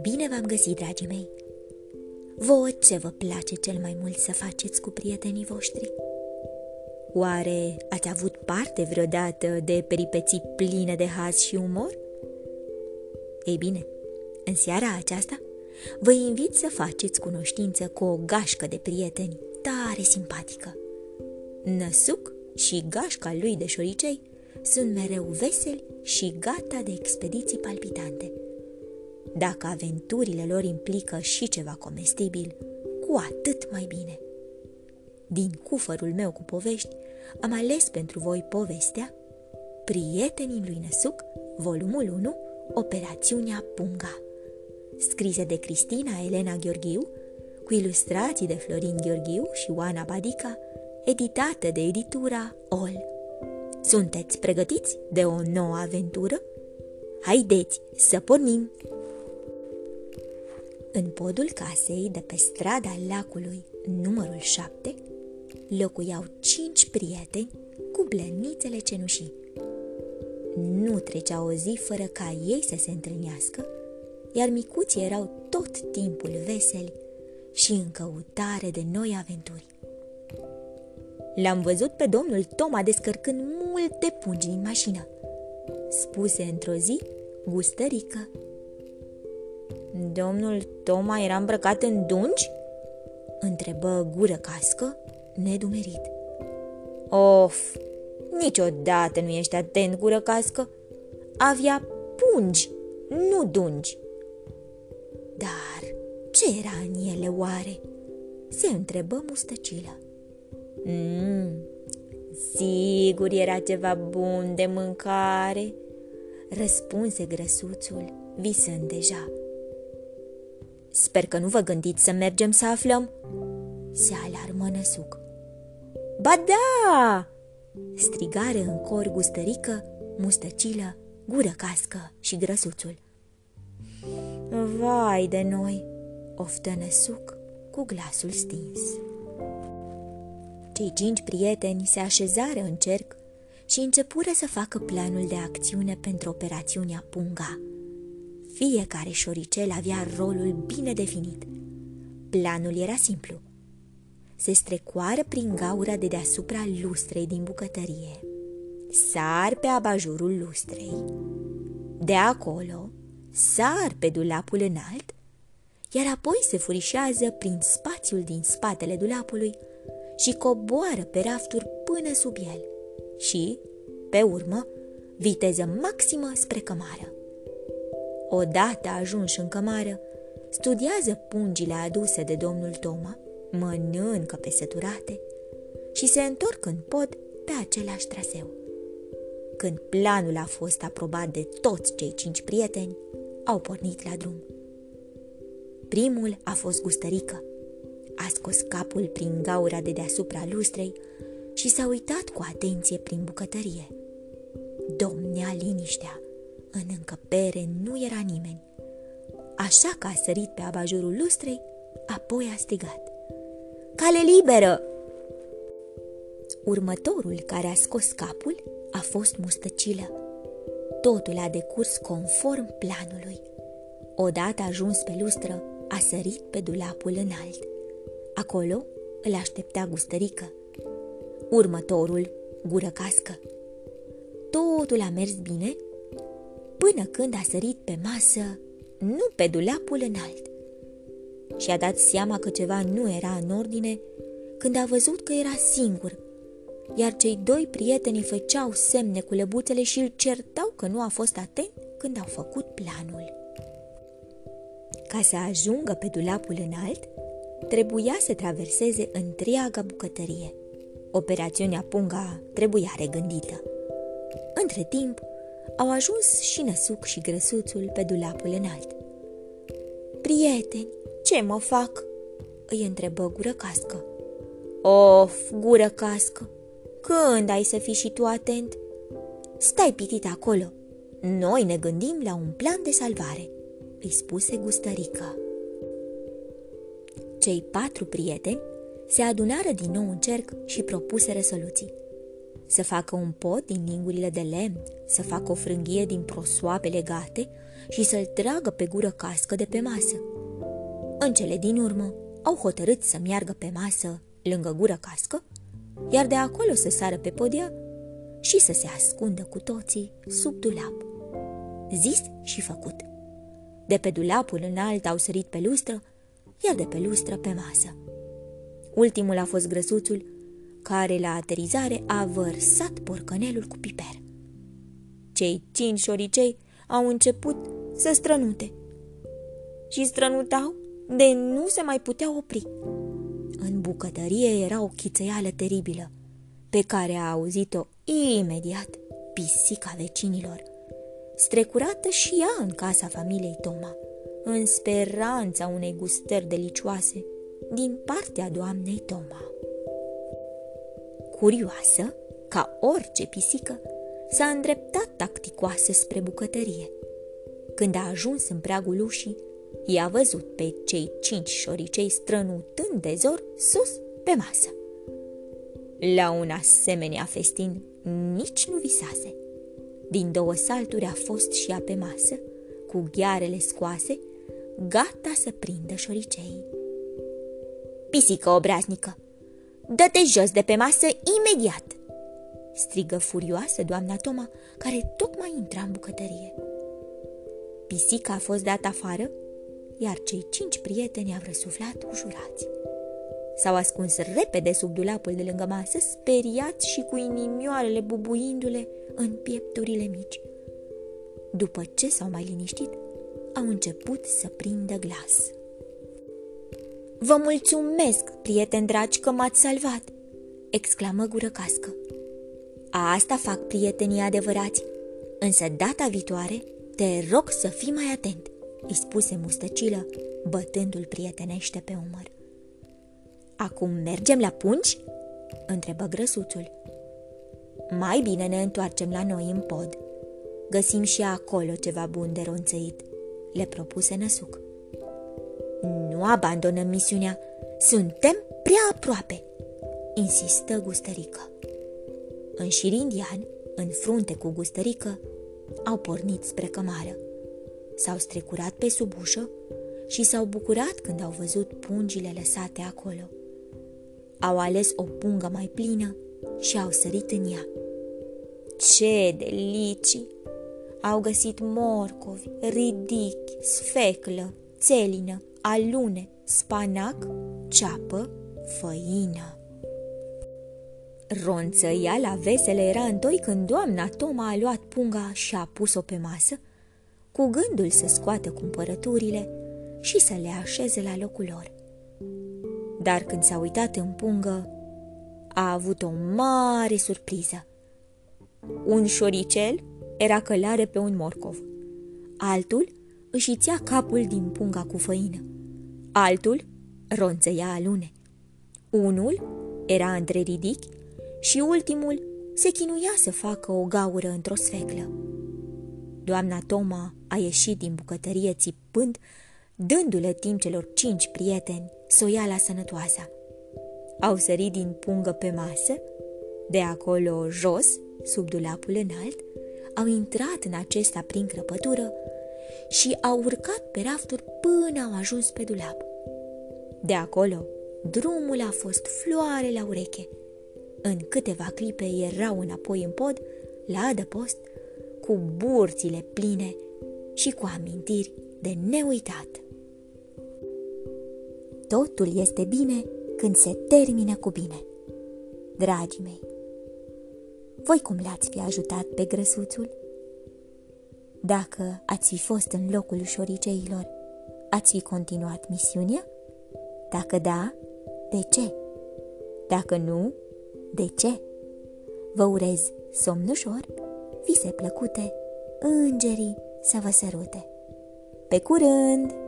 Bine v-am găsit, dragii mei! Vouă ce vă place cel mai mult să faceți cu prietenii voștri? Oare ați avut parte vreodată de peripeții pline de haz și umor? Ei bine, în seara aceasta vă invit să faceți cunoștință cu o gașcă de prieteni tare simpatică. Năsuc și gașca lui de șoricei sunt mereu veseli și gata de expediții palpitante. Dacă aventurile lor implică și ceva comestibil, cu atât mai bine. Din cufărul meu cu povești, am ales pentru voi povestea Prietenii lui Năsuc, volumul 1, Operațiunea Punga, scrise de Cristina Elena Gheorghiu, cu ilustrații de Florin Gheorghiu și Oana Badica, editată de editura OL. Sunteți pregătiți de o nouă aventură? Haideți să pornim! În podul casei de pe strada lacului numărul 7 locuiau cinci prieteni cu blănițele cenușii. Nu trecea o zi fără ca ei să se întâlnească, iar micuții erau tot timpul veseli și în căutare de noi aventuri. L-am văzut pe domnul Toma descărcând multe pungi din mașină, spuse într-o zi gustărică. Domnul Toma era îmbrăcat în dungi? întrebă gură cască, nedumerit. Of, niciodată nu ești atent, gură cască. Avea pungi, nu dungi. Dar ce era în ele oare? Se întrebă mustăcilă. Mm, sigur era ceva bun de mâncare, răspunse grăsuțul, visând deja. Sper că nu vă gândiți să mergem să aflăm, se alarmă Năsuc. Ba da! strigare în cor gustărică, mustăcilă, gură cască și grăsuțul. Vai de noi, oftă Năsuc cu glasul stins. Cei cinci prieteni se așezară în cerc și începură să facă planul de acțiune pentru operațiunea Punga. Fiecare șoricel avea rolul bine definit. Planul era simplu. Se strecoară prin gaura de deasupra lustrei din bucătărie. Sar pe abajurul lustrei. De acolo, sar pe dulapul înalt, iar apoi se furișează prin spațiul din spatele dulapului și coboară pe rafturi până sub el și, pe urmă, viteză maximă spre cămară. Odată ajunși în cămară, studiază pungile aduse de domnul Toma, mănâncă pe săturate și se întorc în pod pe același traseu. Când planul a fost aprobat de toți cei cinci prieteni, au pornit la drum. Primul a fost gustărică. A scos capul prin gaura de deasupra lustrei și s-a uitat cu atenție prin bucătărie. Domnea liniștea. În încăpere nu era nimeni. Așa că a sărit pe abajurul lustrei, apoi a strigat. Cale liberă! Următorul care a scos capul a fost mustăcilă. Totul a decurs conform planului. Odată ajuns pe lustră, a sărit pe dulapul înalt. Acolo îl aștepta gustărică. Următorul, gură cască. Totul a mers bine până când a sărit pe masă, nu pe dulapul înalt. Și a dat seama că ceva nu era în ordine când a văzut că era singur, iar cei doi prieteni făceau semne cu lăbuțele și îl certau că nu a fost atent când au făcut planul. Ca să ajungă pe dulapul înalt, trebuia să traverseze întreaga bucătărie. Operațiunea Punga trebuia regândită. Între timp, au ajuns și Năsuc și Grăsuțul pe dulapul înalt. Prieteni, ce mă fac?" îi întrebă gură cască. Of, gură cască, când ai să fii și tu atent? Stai pitit acolo. Noi ne gândim la un plan de salvare, îi spuse gustărica. Cei patru prieteni se adunară din nou în cerc și propuseră soluții. să facă un pot din lingurile de lemn, să facă o frânghie din prosoape legate și să-l tragă pe gură cască de pe masă. În cele din urmă, au hotărât să meargă pe masă lângă gură cască, iar de acolo să sară pe podia și să se ascundă cu toții sub dulap. Zis și făcut. De pe dulapul înalt au sărit pe lustră, iar de pe lustră pe masă. Ultimul a fost grăsuțul, care la aterizare a vărsat porcănelul cu piper. Cei cinci șoricei au început să strănute și strănutau de nu se mai putea opri. În bucătărie era o chițăială teribilă, pe care a auzit-o imediat pisica vecinilor, strecurată și ea în casa familiei Toma, în speranța unei gustări delicioase din partea doamnei Toma. Curioasă, ca orice pisică, s-a îndreptat tacticoasă spre bucătărie. Când a ajuns în pragul ușii, i-a văzut pe cei cinci șoricei strănutând de zor sus pe masă. La un asemenea festin nici nu visase. Din două salturi a fost și ea pe masă, cu ghearele scoase, gata să prindă șoriceii. Pisică obraznică, dă-te jos de pe masă imediat! strigă furioasă doamna Toma, care tocmai intra în bucătărie. Pisica a fost dată afară, iar cei cinci prieteni au răsuflat ușurați. S-au ascuns repede sub dulapul de lângă masă, speriați și cu inimioarele bubuindu-le în piepturile mici. După ce s-au mai liniștit, au început să prindă glas. Vă mulțumesc, prieteni dragi, că m-ați salvat!" exclamă gură cască. Asta fac prietenii adevărați, însă data viitoare te rog să fii mai atent, îi spuse mustăcilă, bătându-l prietenește pe umăr. Acum mergem la pungi? întrebă grăsuțul. Mai bine ne întoarcem la noi în pod. Găsim și acolo ceva bun de ronțăit, le propuse Năsuc. Nu abandonăm misiunea, suntem prea aproape, insistă Gustărică. În șir indian, în frunte cu Gustărică, au pornit spre cămară. S-au strecurat pe sub ușă și s-au bucurat când au văzut pungile lăsate acolo. Au ales o pungă mai plină și au sărit în ea. Ce delicii! Au găsit morcovi, ridichi, sfeclă, țelină, alune, spanac, ceapă, făină. Ronțăia la vesele era întoi când doamna Toma a luat punga și a pus-o pe masă, cu gândul să scoată cumpărăturile și să le așeze la locul lor. Dar când s-a uitat în pungă, a avut o mare surpriză. Un șoricel era călare pe un morcov. Altul își ția capul din punga cu făină. Altul ronțăia alune. Unul era între ridichi și ultimul se chinuia să facă o gaură într-o sfeclă. Doamna Toma a ieșit din bucătărie țipând, dându-le timp celor cinci prieteni soiala sănătoasă. Au sărit din pungă pe masă, de acolo jos, sub dulapul înalt, au intrat în acesta prin crăpătură și au urcat pe rafturi până au ajuns pe dulap. De acolo, drumul a fost floare la ureche. În câteva clipe erau înapoi în pod, la adăpost, cu burțile pline și cu amintiri de neuitat. Totul este bine când se termină cu bine. Dragii mei, voi cum l-ați fi ajutat pe grăsuțul? Dacă ați fi fost în locul șoriceilor, ați fi continuat misiunea? Dacă da, de ce? Dacă nu, de ce? Vă urez somn ușor, vise plăcute, îngerii să vă sărute. Pe curând!